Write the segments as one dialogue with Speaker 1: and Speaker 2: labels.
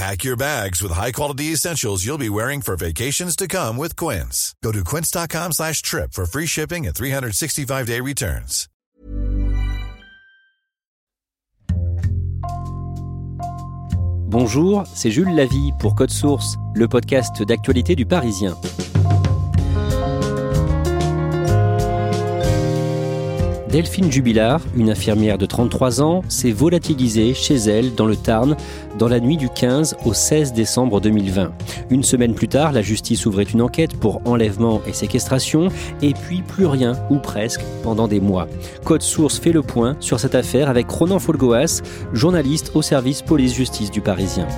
Speaker 1: Pack your bags with high-quality essentials you'll be wearing for vacations to come with Quince. Go to quince.com slash trip for free shipping and 365-day returns.
Speaker 2: Bonjour, c'est Jules Lavie pour Code Source, le podcast d'actualité du Parisien. Delphine Jubilard, une infirmière de 33 ans, s'est volatilisée chez elle dans le Tarn dans la nuit du 15 au 16 décembre 2020. Une semaine plus tard, la justice ouvrait une enquête pour enlèvement et séquestration, et puis plus rien, ou presque, pendant des mois. Code Source fait le point sur cette affaire avec Ronan Folgoas, journaliste au service police-justice du Parisien.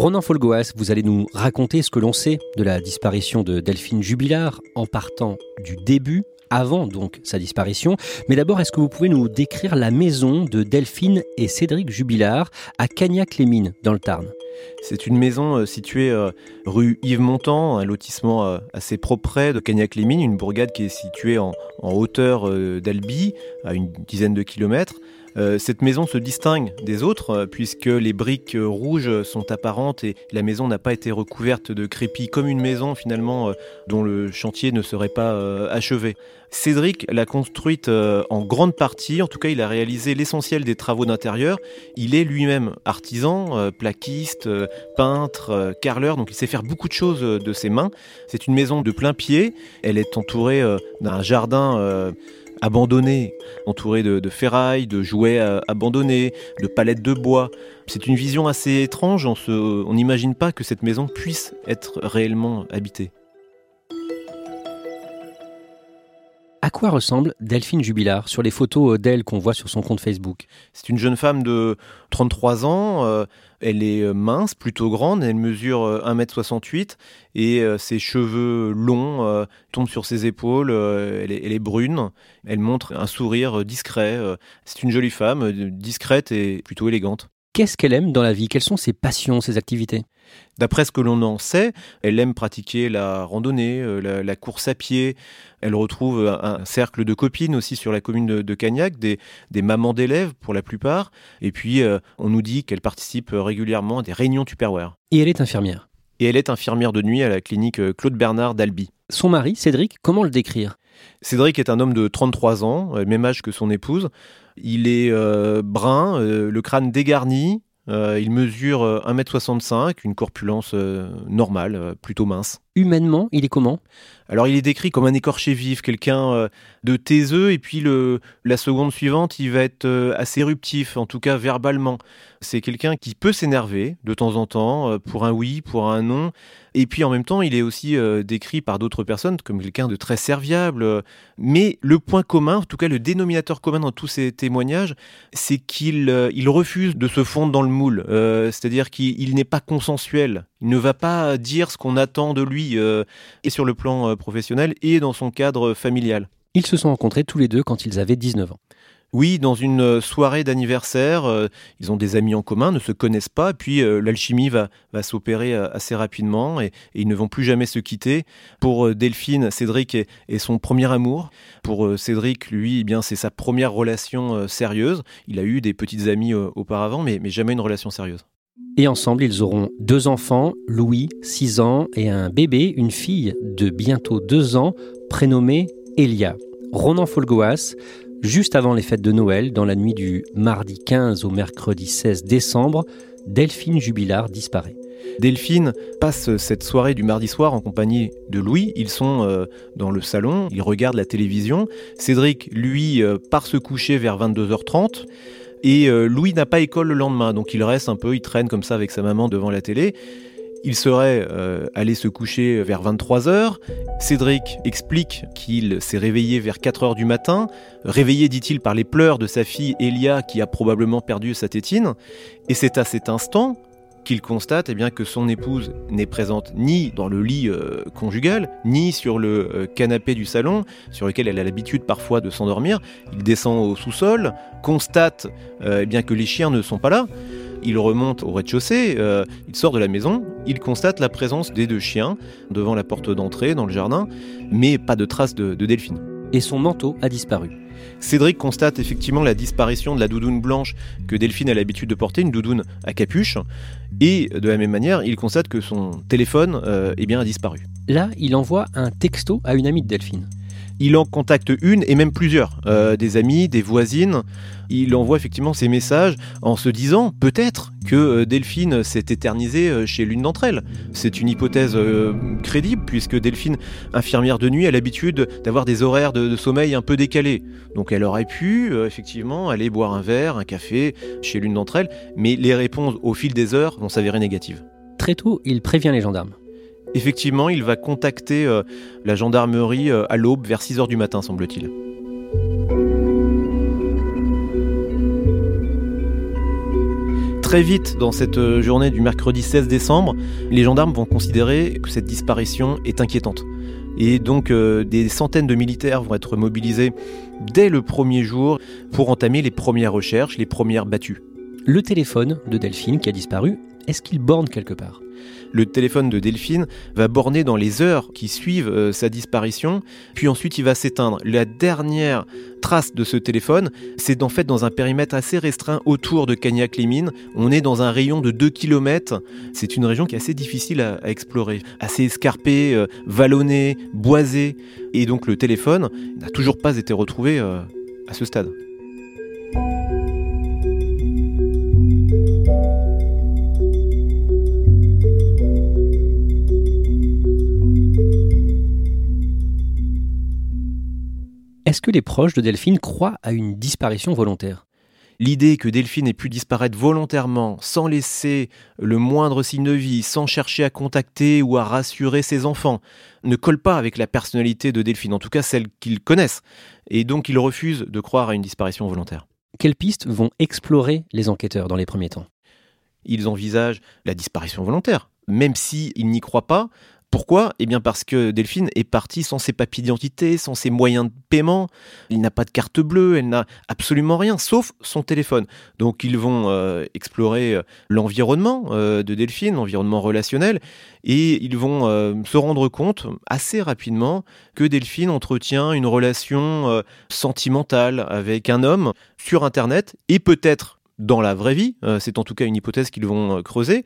Speaker 2: Ronan Folgoas, vous allez nous raconter ce que l'on sait de la disparition de Delphine Jubilard en partant du début, avant donc sa disparition. Mais d'abord, est-ce que vous pouvez nous décrire la maison de Delphine et Cédric Jubilard à Cagnac-les-Mines, dans le Tarn?
Speaker 3: C'est une maison euh, située euh, rue Yves Montand, un lotissement euh, assez propre de Cagnac-les-Mines, une bourgade qui est située en, en hauteur d'Albi, à une dizaine de kilomètres. Euh, cette maison se distingue des autres euh, puisque les briques euh, rouges sont apparentes et la maison n'a pas été recouverte de crépi comme une maison finalement dont le chantier ne serait pas achevé. Cédric l'a construite en grande partie, en tout cas il a réalisé l'essentiel des travaux d'intérieur. Il est lui-même artisan, plaquiste, peintre, carreleur, donc il sait faire beaucoup de choses de ses mains. C'est une maison de plein pied, elle est entourée d'un jardin abandonné, entouré de, ferrailles, de jouets euh, abandonnés, de palettes de bois. C'est une vision assez étrange, on n'imagine pas que cette maison puisse être réellement habitée.
Speaker 2: À quoi ressemble Delphine Jubilard sur les photos d'elle qu'on voit sur son compte Facebook?
Speaker 3: C'est une jeune femme de 33 ans, euh, elle est euh, mince, plutôt grande, elle mesure 1m68 et ses cheveux longs tombent sur ses épaules, elle est, elle, est, brune, elle montre un sourire discret. C'est une jolie femme, discrète et plutôt élégante.
Speaker 2: Qu'est-ce qu'elle aime dans la vie? Quelles sont ses passions, ses activités?
Speaker 3: D'après ce que l'on en sait, elle aime pratiquer la randonnée, euh, la, course à pied. Elle retrouve un, cercle de copines aussi sur la commune de, Cagnac, des, mamans d'élèves pour la plupart. Et puis, euh, on nous dit qu'elle participe régulièrement à des réunions Tupperware.
Speaker 2: Et elle est infirmière
Speaker 3: Et elle est infirmière de nuit à la clinique euh, Claude Bernard d'Albi.
Speaker 2: Son mari, Cédric, comment le décrire?
Speaker 3: Cédric est un homme de 33 ans, même âge que son épouse. Il est brun, le crâne dégarni, euh, il mesure 1m65, euh, une corpulence euh, normale, plutôt mince.
Speaker 2: Humainement, il est comment?
Speaker 3: Alors il est décrit comme un écorché vif, quelqu'un de taiseux, et puis le, la seconde suivante, il va être assez éruptif, en tout cas verbalement. C'est quelqu'un qui peut s'énerver de temps en temps, pour un oui, pour un non, et puis en même temps, il est aussi décrit par d'autres personnes comme quelqu'un de très serviable. Mais le point commun, en tout cas le dénominateur commun dans tous ces témoignages, c'est qu'il il refuse de se fondre dans le moule, c'est-à-dire qu'il n'est pas consensuel. Il ne va pas dire ce qu'on attend de lui, euh, et sur le plan euh, professionnel et dans son cadre familial.
Speaker 2: Ils se sont rencontrés tous les deux quand ils avaient 19 ans.
Speaker 3: Oui, dans une euh, soirée d'anniversaire, ils ont des amis en commun, ne se connaissent pas, puis l'alchimie va, s'opérer assez rapidement et, ils ne vont plus jamais se quitter. Pour Delphine, Cédric est, son premier amour. Pour Cédric, lui, eh bien c'est sa première relation sérieuse. Il a eu des petites amies auparavant, mais jamais une relation sérieuse.
Speaker 2: Et ensemble, ils auront deux enfants, Louis, 6 ans, et un bébé, une fille de bientôt 2 ans, prénommée Elia. Ronan Folgoas, Juste avant les fêtes de Noël, dans la nuit du mardi 15 au mercredi 16 décembre, Delphine Jubilard disparaît.
Speaker 3: Delphine passe cette soirée du mardi soir en compagnie de Louis. Ils sont euh, dans le salon, ils regardent la télévision. Cédric, lui, euh, part se coucher vers 22h30. Et euh, Louis n'a pas école le lendemain, donc il reste un peu, il traîne comme ça avec sa maman devant la télé. Il serait allé se coucher vers 23h. Cédric explique qu'il s'est réveillé vers 4h du matin, réveillé, dit-il, par les pleurs de sa fille Elia qui a probablement perdu sa tétine. Et c'est à cet instant qu'il constate eh bien, que son épouse n'est présente ni dans le lit euh, conjugal, ni sur le euh, canapé du salon, sur lequel elle a l'habitude parfois de s'endormir. Il descend au sous-sol, constate euh, eh bien, que les chiens ne sont pas là. Il remonte au rez-de-chaussée, il sort de la maison, il constate la présence des deux chiens devant la porte d'entrée dans le jardin, mais pas de traces de Delphine.
Speaker 2: Et son manteau a disparu.
Speaker 3: Cédric constate effectivement la disparition de la doudoune blanche que Delphine a l'habitude de porter, une doudoune à capuche, et de la même manière, il constate que son téléphone euh, eh bien, a disparu.
Speaker 2: Là, il envoie un texto à une amie de Delphine
Speaker 3: il en contacte une et même plusieurs, euh, des amis, des voisines. Il envoie effectivement ces messages en se disant peut-être que euh, Delphine s'est éternisée euh, chez l'une d'entre elles. C'est une hypothèse crédible puisque Delphine, infirmière de nuit, a l'habitude d'avoir des horaires de, sommeil un peu décalés. Donc elle aurait pu effectivement aller boire un verre, un café chez l'une d'entre elles, mais les réponses au fil des heures vont s'avérer négatives.
Speaker 2: Très tôt, il prévient les gendarmes.
Speaker 3: Effectivement, il va contacter euh, la gendarmerie euh, à l'aube, vers 6 h du matin, semble-t-il. Très vite, dans cette euh, journée du mercredi 16 décembre, les gendarmes vont considérer que cette disparition est inquiétante. Et donc des centaines de militaires vont être mobilisés dès le premier jour pour entamer les premières recherches, les premières battues.
Speaker 2: Le téléphone de Delphine qui a disparu, est-ce qu'il borne quelque part?
Speaker 3: Le téléphone de Delphine va borner dans les heures qui suivent euh, sa disparition, puis ensuite il va s'éteindre. La dernière trace de ce téléphone, c'est en fait dans un périmètre assez restreint autour de Cagnac-les-Mines. On est dans un rayon de 2 km. C'est une région qui est assez difficile à, explorer, assez escarpée, euh, vallonnée, boisée. Et donc le téléphone n'a toujours pas été retrouvé euh, à ce stade.
Speaker 2: Est-ce que les proches de Delphine croient à une disparition volontaire?
Speaker 3: L'idée que Delphine ait pu disparaître volontairement, sans laisser le moindre signe de vie, sans chercher à contacter ou à rassurer ses enfants, ne colle pas avec la personnalité de Delphine, en tout cas celle qu'ils connaissent, et donc ils refusent de croire à une disparition volontaire.
Speaker 2: Quelles pistes vont explorer les enquêteurs dans les premiers temps?
Speaker 3: Ils envisagent la disparition volontaire, même s'ils n'y croient pas, pourquoi? Eh bien parce que Delphine est partie sans ses papiers d'identité, sans ses moyens de paiement, il n'a pas de carte bleue, elle n'a absolument rien, sauf son téléphone. Donc ils vont euh, explorer euh, l'environnement euh, de Delphine, l'environnement relationnel, et ils vont se rendre compte assez rapidement que Delphine entretient une relation sentimentale avec un homme sur Internet, et peut-être dans la vraie vie, c'est en tout cas une hypothèse qu'ils vont creuser,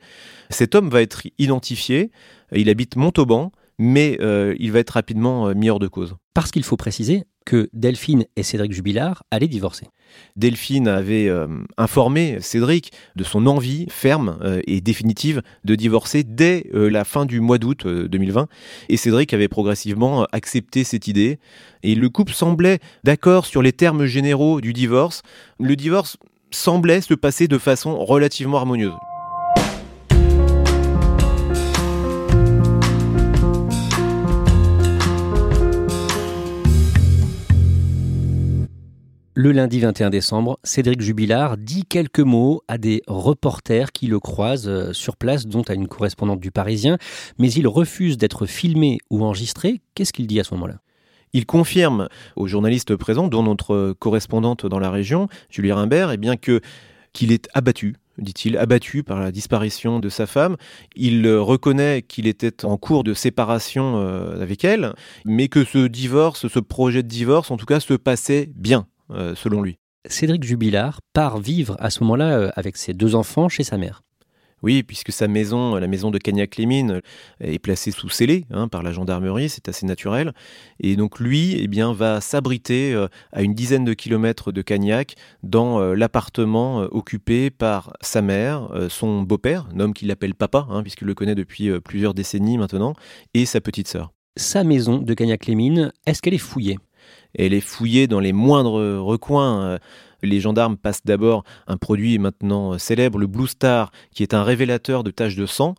Speaker 3: cet homme va être identifié il habite Montauban, mais euh, il va être rapidement euh, mis hors de cause.
Speaker 2: Parce qu'il faut préciser que Delphine et Cédric Jubilard allaient divorcer.
Speaker 3: Delphine avait euh, informé Cédric de son envie ferme et définitive de divorcer dès la fin du mois d'août 2020. Et Cédric avait progressivement accepté cette idée. Et le couple semblait d'accord sur les termes généraux du divorce. Le divorce semblait se passer de façon relativement harmonieuse.
Speaker 2: Le lundi 21 décembre, Cédric Jubilard dit quelques mots à des reporters qui le croisent euh, sur place, dont à une correspondante du Parisien, mais il refuse d'être filmé ou enregistré. Qu'est-ce qu'il dit à ce moment-là?
Speaker 3: Il confirme aux journalistes présents, dont notre correspondante dans la région, Julie Rimbert, eh bien que qu'il est abattu, dit-il, abattu par la disparition de sa femme. Il reconnaît qu'il était en cours de séparation euh, avec elle, mais que ce divorce, ce projet de divorce, en tout cas, se passait bien. Euh, selon lui.
Speaker 2: Cédric Jubilard part vivre à ce moment-là euh, avec ses deux enfants chez sa mère.
Speaker 3: Oui, puisque sa maison, la maison de Cagnac-les-Mines, est placée sous scellé hein, par la gendarmerie, c'est assez naturel. Et donc lui, eh bien, va s'abriter euh, à une dizaine de kilomètres de Cagnac dans euh, l'appartement euh, occupé par sa mère, son beau-père, un homme qu'il appelle papa, hein, puisqu'il le connaît depuis plusieurs décennies maintenant, et sa petite sœur.
Speaker 2: Sa maison de Cagnac-les-Mines, est-ce qu'elle est fouillée?
Speaker 3: Elle est fouillée dans les moindres recoins. Les gendarmes passent d'abord un produit maintenant célèbre, le Blue Star, qui est un révélateur de taches de sang.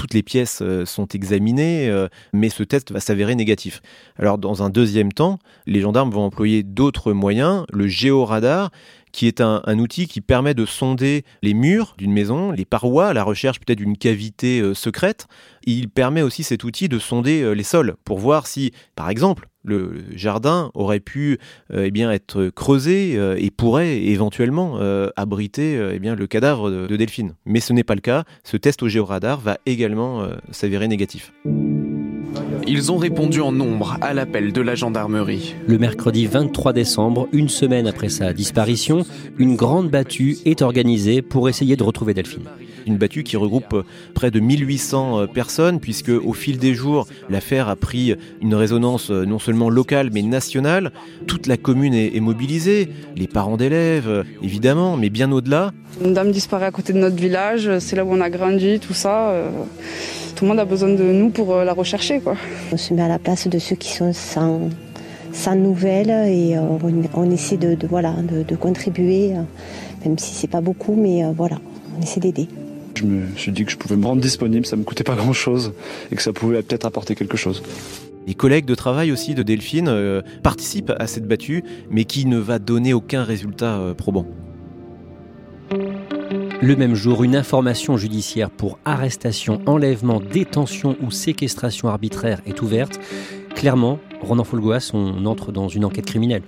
Speaker 3: Toutes les pièces euh, sont examinées, euh, mais ce test va s'avérer négatif. Alors dans un deuxième temps, les gendarmes vont employer d'autres moyens, le géoradar, qui est un, outil qui permet de sonder les murs d'une maison, les parois, à la recherche peut-être d'une cavité euh, secrète. Il permet aussi cet outil de sonder les sols pour voir si, par exemple, le jardin aurait pu euh, eh bien, être creusé euh, et pourrait éventuellement euh, abriter eh bien, le cadavre de, Delphine. Mais ce n'est pas le cas. Ce test au géoradar va également s'avérer négatif.
Speaker 4: Ils ont répondu en nombre à l'appel de la gendarmerie.
Speaker 2: Le mercredi 23 décembre, une semaine après sa disparition, une grande battue est organisée pour essayer de retrouver Delphine.
Speaker 3: Une battue qui regroupe près de 1800 personnes, puisque au fil des jours, l'affaire a pris une résonance non seulement locale mais nationale. Toute la commune est, mobilisée, les parents d'élèves, évidemment, mais bien au-delà.
Speaker 5: Une dame disparaît à côté de notre village, c'est là où on a grandi, tout ça. Euh, tout le monde a besoin de nous pour euh, la rechercher. Quoi.
Speaker 6: On se met à la place de ceux qui sont sans, sans nouvelles et euh, on, essaie de, voilà, de, contribuer, même si c'est pas beaucoup, mais voilà, on essaie d'aider.
Speaker 7: Je me suis dit que je pouvais me rendre disponible, ça me coûtait pas grand chose et que ça pouvait peut-être apporter quelque chose.
Speaker 3: Les collègues de travail aussi de Delphine euh, participent à cette battue, mais qui ne va donner aucun résultat euh, probant.
Speaker 2: Le même jour, une information judiciaire pour arrestation, enlèvement, détention ou séquestration arbitraire est ouverte. Clairement, Ronan Folgoas, on entre dans une enquête criminelle.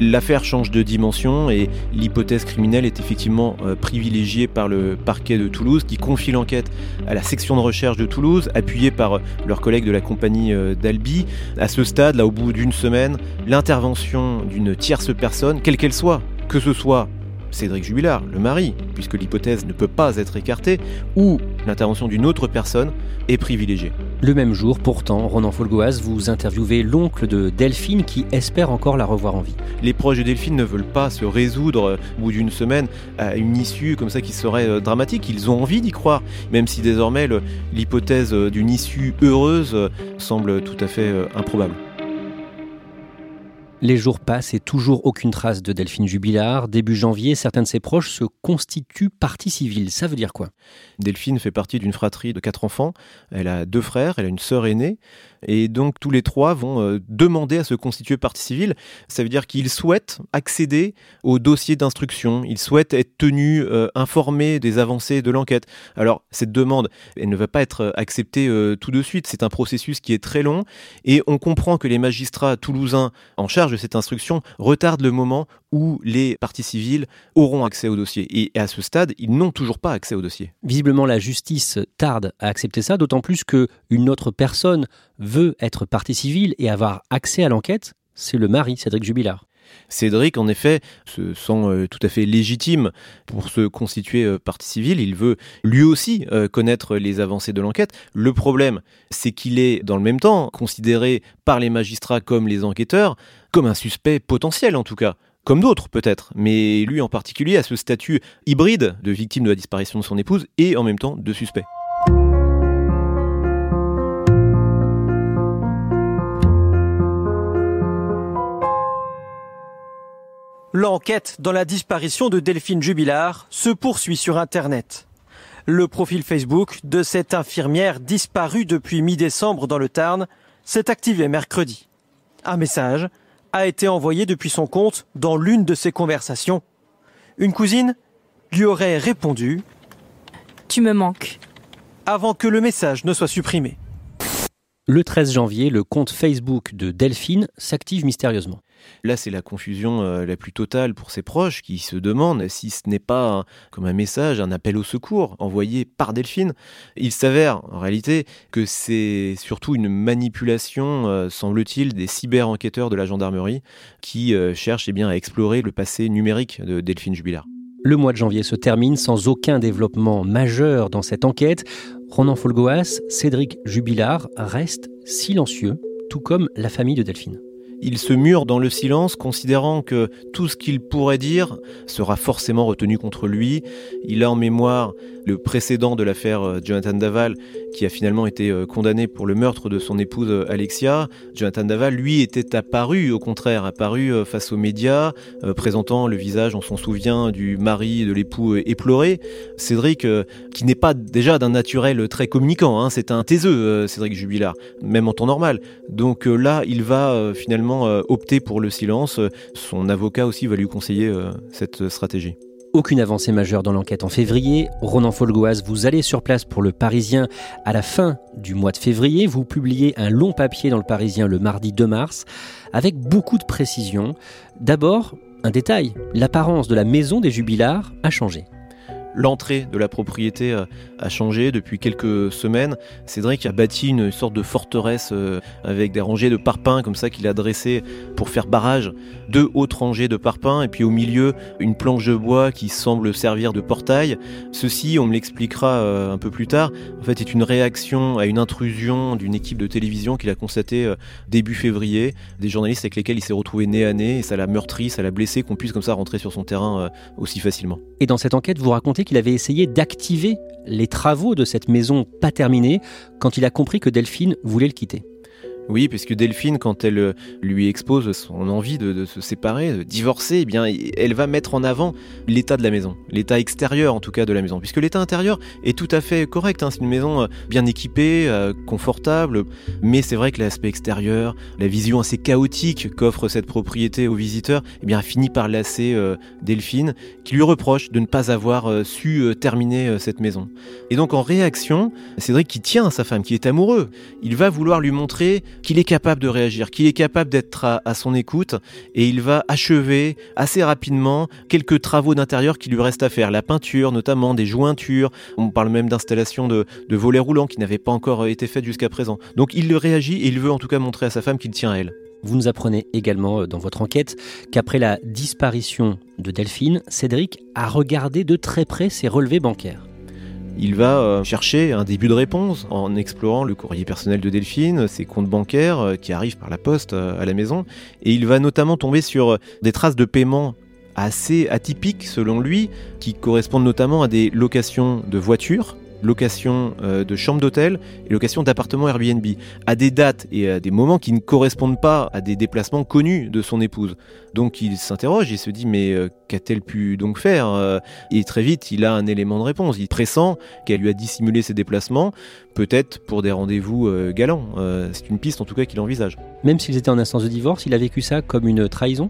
Speaker 3: L'affaire change de dimension et l'hypothèse criminelle est effectivement euh, privilégiée par le parquet de Toulouse qui confie l'enquête à la section de recherche de Toulouse, appuyée par euh, leurs collègues de la compagnie euh, d'Albi. À ce stade, là, au bout d'une semaine, l'intervention d'une tierce personne, quelle qu'elle soit, que ce soit Cédric Jubilard, le mari, puisque l'hypothèse ne peut pas être écartée, ou l'intervention d'une autre personne est privilégiée.
Speaker 2: Le même jour, pourtant, Ronan Folgoas, vous interviewez l'oncle de Delphine qui espère encore la revoir en vie.
Speaker 3: Les proches de Delphine ne veulent pas se résoudre euh, au bout d'une semaine à une issue comme ça qui serait euh, dramatique. Ils ont envie d'y croire, même si désormais l'hypothèse euh, d'une issue heureuse semble tout à fait improbable.
Speaker 2: Les jours passent et toujours aucune trace de Delphine Jubilard. Début janvier, certains de ses proches se constituent partie civile. Ça veut dire quoi?
Speaker 3: Delphine fait partie d'une fratrie de quatre enfants. Elle a deux frères, elle a une sœur aînée. Et donc tous les trois vont euh, demander à se constituer partie civile. Ça veut dire qu'ils souhaitent accéder au dossier d'instruction. Ils souhaitent être tenus euh, informés des avancées de l'enquête. Alors cette demande, elle ne va pas être acceptée euh, tout de suite. C'est un processus qui est très long. Et on comprend que les magistrats toulousains en charge de cette instruction retarde le moment où les parties civiles auront accès au dossier. Et à ce stade, ils n'ont toujours pas accès au dossier.
Speaker 2: Visiblement, la justice tarde à accepter ça, d'autant plus qu'une autre personne veut être partie civile et avoir accès à l'enquête. C'est le mari, Cédric Jubilard.
Speaker 3: Cédric, en effet, se sent euh, tout à fait légitime pour se constituer euh, partie civile. Il veut lui aussi euh, connaître les avancées de l'enquête. Le problème, c'est qu'il est dans le même temps considéré par les magistrats comme les enquêteurs, comme un suspect potentiel en tout cas comme d'autres peut-être, mais lui en particulier a ce statut hybride de victime de la disparition de son épouse et en même temps de suspect.
Speaker 8: L'enquête dans la disparition de Delphine Jubilard se poursuit sur Internet. Le profil Facebook de cette infirmière disparue depuis mi-décembre dans le Tarn s'est activé mercredi. Un message a été envoyé depuis son compte dans l'une de ses conversations. Une cousine lui aurait répondu ⁇
Speaker 9: Tu me manques ⁇
Speaker 8: avant que le message ne soit supprimé.
Speaker 2: Le 13 janvier, le compte Facebook de Delphine s'active mystérieusement.
Speaker 3: Là, c'est la confusion euh, la plus totale pour ses proches qui se demandent si ce n'est pas comme un message, un appel au secours envoyé par Delphine. Il s'avère en réalité que c'est surtout une manipulation, euh, semble-t-il, des cyber-enquêteurs de la gendarmerie qui euh, cherchent eh bien, à explorer le passé numérique de Delphine Jubilard.
Speaker 2: Le mois de janvier se termine sans aucun développement majeur dans cette enquête. Ronan Folgoas, Cédric Jubilard reste silencieux, tout comme la famille de Delphine.
Speaker 3: Il se mure dans le silence, considérant que tout ce qu'il pourrait dire sera forcément retenu contre lui. Il a en mémoire le précédent de l'affaire euh, Jonathan Daval, qui a finalement été euh, condamné pour le meurtre de son épouse euh, Alexia. Jonathan Daval, lui, était apparu, au contraire, apparu face aux médias, présentant le visage, on s'en souvient, du mari, de l'époux éploré. Cédric, qui n'est pas déjà d'un naturel très communicant, hein, c'est un taiseux, Cédric Jubilard, même en temps normal. Donc là, il va finalement opter pour le silence. Son avocat aussi va lui conseiller cette stratégie.
Speaker 2: Aucune avancée majeure dans l'enquête en février. Ronan Folgoaz, vous allez sur place pour le Parisien à la fin du mois de février. Vous publiez un long papier dans le Parisien le mardi 2 mars avec beaucoup de précisions. D'abord, un détail, l'apparence de la maison des jubilars a changé.
Speaker 3: L'entrée de la propriété euh, a changé depuis quelques semaines. Cédric a bâti une sorte de forteresse euh, avec des rangées de parpaings comme ça qu'il a dressé pour faire barrage. Deux hautes rangées de parpaings et puis au milieu une planche de bois qui semble servir de portail. Ceci, on me l'expliquera euh, un peu plus tard, en fait est une réaction à une intrusion d'une équipe de télévision qu'il a constaté début février. Des journalistes avec lesquels il s'est retrouvé nez à nez et ça l'a meurtri, ça l'a blessé qu'on puisse comme ça rentrer sur son terrain aussi facilement.
Speaker 2: Et dans cette enquête, vous racontez qu'il avait essayé d'activer les travaux de cette maison pas terminée quand il a compris que Delphine voulait le quitter.
Speaker 3: Oui, puisque Delphine, quand elle euh, lui expose son envie de, se séparer, de divorcer, eh bien, elle va mettre en avant l'état de la maison, l'état extérieur en tout cas de la maison, puisque l'état intérieur est tout à fait correct. Hein. c'est une maison euh, bien équipée, euh, confortable, mais c'est vrai que l'aspect extérieur, la vision assez chaotique qu'offre cette propriété aux visiteurs, eh bien, a fini par lasser Delphine, qui lui reproche de ne pas avoir su terminer cette maison. Et donc, en réaction, Cédric, qui tient à sa femme, qui est amoureux, il va vouloir lui montrer qu'il est capable de réagir, qu'il est capable d'être à, son écoute et il va achever assez rapidement quelques travaux d'intérieur qui lui restent à faire. La peinture notamment, des jointures, on parle même d'installation de, volets roulants qui n'avaient pas encore été faites jusqu'à présent. Donc il réagit et il veut en tout cas montrer à sa femme qu'il tient à elle.
Speaker 2: Vous nous apprenez également euh, dans votre enquête qu'après la disparition de Delphine, Cédric a regardé de très près ses relevés bancaires
Speaker 3: il va euh, chercher un début de réponse en explorant le courrier personnel de Delphine, ses comptes bancaires euh, qui arrivent par la poste euh, à la maison, et il va notamment tomber sur des traces de paiement assez atypiques selon lui, qui correspondent notamment à des locations de voitures location euh, de chambres d'hôtel et location d'appartements Airbnb, à des dates et à des moments qui ne correspondent pas à des déplacements connus de son épouse. Donc il s'interroge, il se dit mais euh, qu'a-t-elle pu donc faire euh, Et très vite, il a un élément de réponse. Il pressent qu'elle lui a dissimulé ses déplacements, peut-être pour des rendez-vous galants. C'est une piste en tout cas qu'il envisage.
Speaker 2: Même s'ils étaient en instance de divorce, il a vécu ça comme une trahison?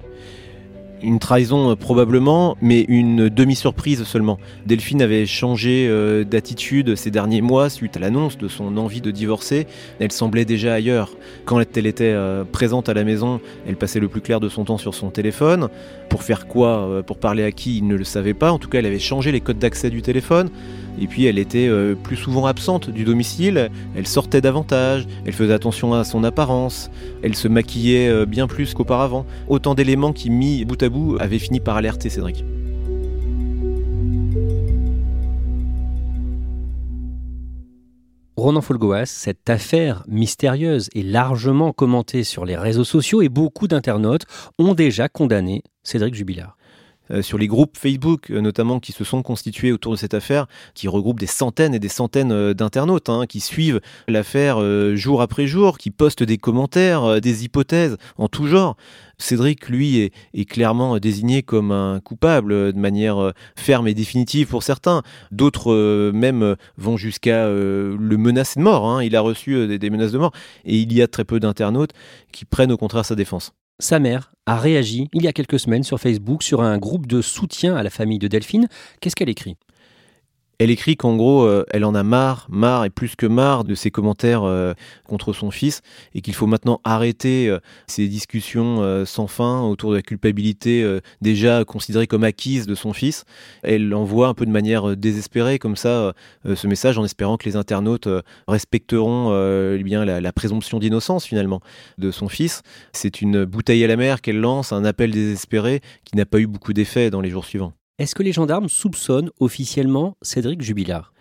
Speaker 3: Une trahison euh, probablement, mais une demi-surprise seulement. Delphine avait changé euh, d'attitude ces derniers mois suite à l'annonce de son envie de divorcer. Elle semblait déjà ailleurs. Quand elle était euh, présente à la maison, elle passait le plus clair de son temps sur son téléphone. Pour faire quoi Pour parler à qui Il ne le savait pas. En tout cas, elle avait changé les codes d'accès du téléphone. Et puis elle était plus souvent absente du domicile, elle sortait davantage, elle faisait attention à son apparence, elle se maquillait bien plus qu'auparavant. Autant d'éléments qui, mis bout à bout, avaient fini par alerter Cédric.
Speaker 2: Ronan Folgoas, cette affaire mystérieuse est largement commentée sur les réseaux sociaux et beaucoup d'internautes ont déjà condamné Cédric Jubilard.
Speaker 3: Euh, sur les groupes Facebook euh, notamment qui se sont constitués autour de cette affaire, qui regroupent des centaines et des centaines euh, d'internautes hein, qui suivent l'affaire jour après jour, qui postent des commentaires, des hypothèses en tout genre. Cédric, lui, est, clairement désigné comme un coupable de manière ferme et définitive pour certains. D'autres même vont jusqu'à le menacer de mort. Hein. Il a reçu des menaces de mort. Et il y a très peu d'internautes qui prennent au contraire sa défense.
Speaker 2: Sa mère a réagi il y a quelques semaines sur Facebook sur un groupe de soutien à la famille de Delphine. Qu'est-ce qu'elle écrit?
Speaker 3: Elle écrit qu'en gros, euh, elle en a marre, marre et plus que marre de ses commentaires euh, contre son fils et qu'il faut maintenant arrêter euh, ces discussions sans fin autour de la culpabilité déjà considérée comme acquise de son fils. Elle envoie un peu de manière désespérée comme ça ce message en espérant que les internautes respecteront eh bien la, la présomption d'innocence finalement de son fils. C'est une bouteille à la mer qu'elle lance, un appel désespéré qui n'a pas eu beaucoup d'effet dans les jours suivants.
Speaker 2: Est-ce que les gendarmes soupçonnent officiellement Cédric Jubilard?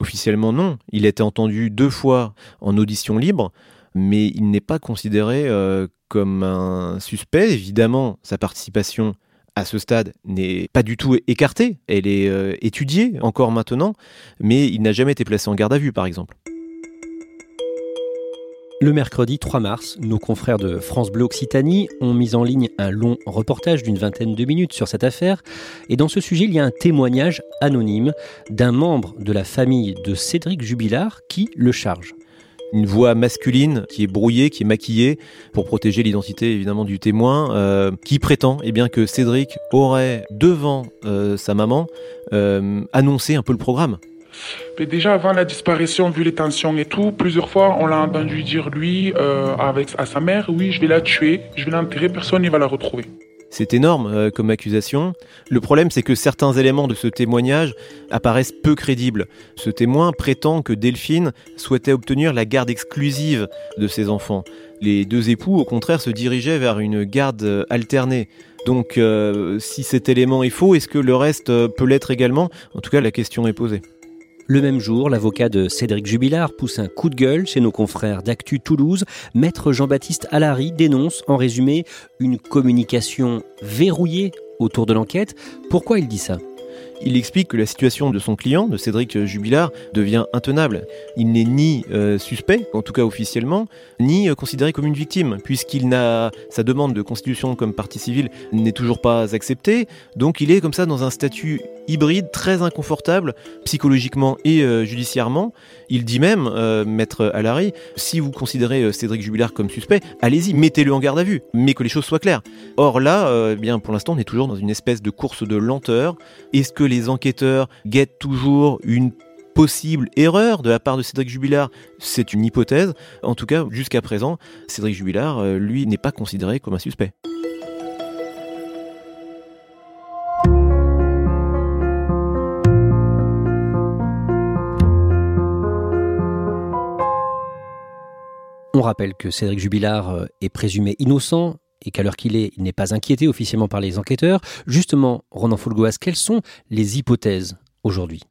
Speaker 3: Officiellement non. Il a été entendu deux fois en audition libre, mais il n'est pas considéré euh, comme un suspect. Évidemment, sa participation à ce stade n'est pas du tout écartée, elle est euh, étudiée encore maintenant, mais il n'a jamais été placé en garde à vue par exemple.
Speaker 2: Le mercredi 3 mars, nos confrères de France Bleu Occitanie ont mis en ligne un long reportage d'une vingtaine de minutes sur cette affaire. Et dans ce sujet, il y a un témoignage anonyme d'un membre de la famille de Cédric Jubilard qui le charge
Speaker 3: une voix masculine qui est brouillée, qui est maquillée pour protéger l'identité évidemment du témoin, euh, qui prétend eh bien que Cédric aurait devant euh, sa maman euh, annoncé un peu le programme.
Speaker 10: Mais déjà avant la disparition, vu les tensions et tout, plusieurs fois on l'a entendu dire lui avec à sa mère, oui je vais la tuer, je vais l'enterrer, personne ne va la retrouver.
Speaker 3: C'est énorme euh, comme accusation. Le problème, c'est que certains éléments de ce témoignage apparaissent peu crédibles. Ce témoin prétend que Delphine souhaitait obtenir la garde exclusive de ses enfants. Les deux époux, au contraire, se dirigeaient vers une garde euh, alternée. Donc, euh, si cet élément est faux, est-ce que le reste peut l'être également? En tout cas, la question est posée.
Speaker 2: Le même jour, l'avocat de Cédric Jubilard pousse un coup de gueule chez nos confrères d'Actu Toulouse. Maître Jean-Baptiste Allary dénonce en résumé une communication verrouillée autour de l'enquête. Pourquoi il dit ça?
Speaker 3: Il explique que la situation de son client, de Cédric Jubilard, devient intenable. Il n'est ni euh, suspect, en tout cas officiellement, ni euh, considéré comme une victime, puisqu'il n'a sa demande de constitution comme partie civile n'est toujours pas acceptée. Donc il est comme ça dans un statut hybride très inconfortable psychologiquement et euh, judiciairement. Il dit même, maître Alary, si vous considérez Cédric Jubilard comme suspect, allez-y, mettez-le en garde à vue, mais que les choses soient claires. Or là, eh bien pour l'instant, on est toujours dans une espèce de course de lenteur. Enquêteurs guettent toujours une possible erreur de la part de Cédric Jubilard, c'est une hypothèse. En tout cas, jusqu'à présent, Cédric Jubilard, euh, lui, n'est pas considéré comme un suspect.
Speaker 2: On rappelle que Cédric Jubilard euh, est présumé innocent et qu'à l'heure qu'il est, il n'est pas inquiété officiellement par les enquêteurs. Justement, Ronan Fulgoas, quelles sont les hypothèses aujourd'hui?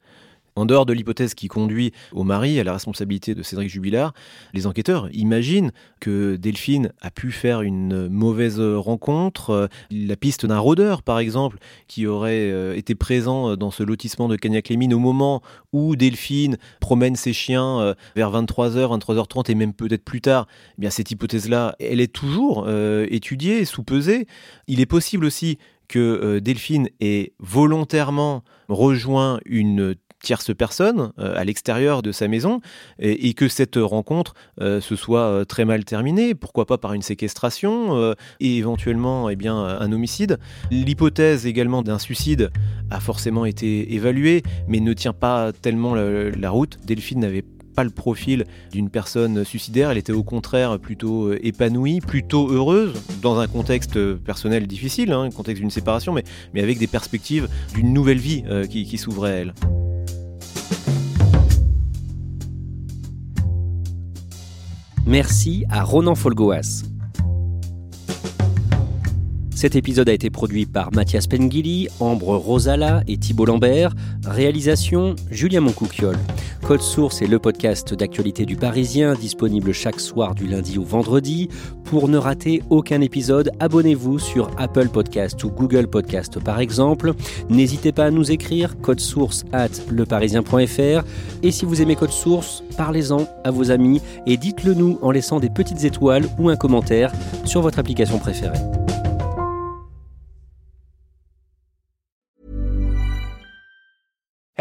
Speaker 3: En dehors de l'hypothèse qui conduit au mari à la responsabilité de Cédric Jubilard, les enquêteurs imaginent que Delphine a pu faire une mauvaise rencontre. La piste d'un rôdeur, par exemple, qui aurait euh, été présent dans ce lotissement de Cagnac-les-Mines au moment où Delphine promène ses chiens euh, vers 23h, 23h30 et même peut-être plus tard. Eh bien, cette hypothèse-là, elle est toujours euh, étudiée, sous-pesée. Il est possible aussi que Delphine ait volontairement rejoint une tierce personne euh, à l'extérieur de sa maison et, que cette rencontre euh, se soit euh, très mal terminée, pourquoi pas par une séquestration et éventuellement eh bien, un homicide. L'hypothèse également d'un suicide a forcément été évaluée mais ne tient pas tellement la, route. Delphine n'avait pas le profil d'une personne suicidaire, elle était au contraire plutôt épanouie, plutôt heureuse, dans un contexte personnel difficile, un hein, contexte d'une séparation, mais, mais avec des perspectives d'une nouvelle vie qui, qui s'ouvrait à elle.
Speaker 2: Merci à Ronan Folgoas. Cet épisode a été produit par Mathias Pengili, Ambre Rosala et Thibault Lambert. Réalisation Julien Moncouquiol. Code Source est le podcast d'actualité du Parisien, disponible chaque soir du lundi au vendredi. Pour ne rater aucun épisode, abonnez-vous sur Apple Podcast ou Google Podcast par exemple. N'hésitez pas à nous écrire code source at leparisien.fr. Et si vous aimez Code Source, parlez-en à vos amis et dites-le nous en laissant des petites étoiles ou un commentaire sur votre application préférée.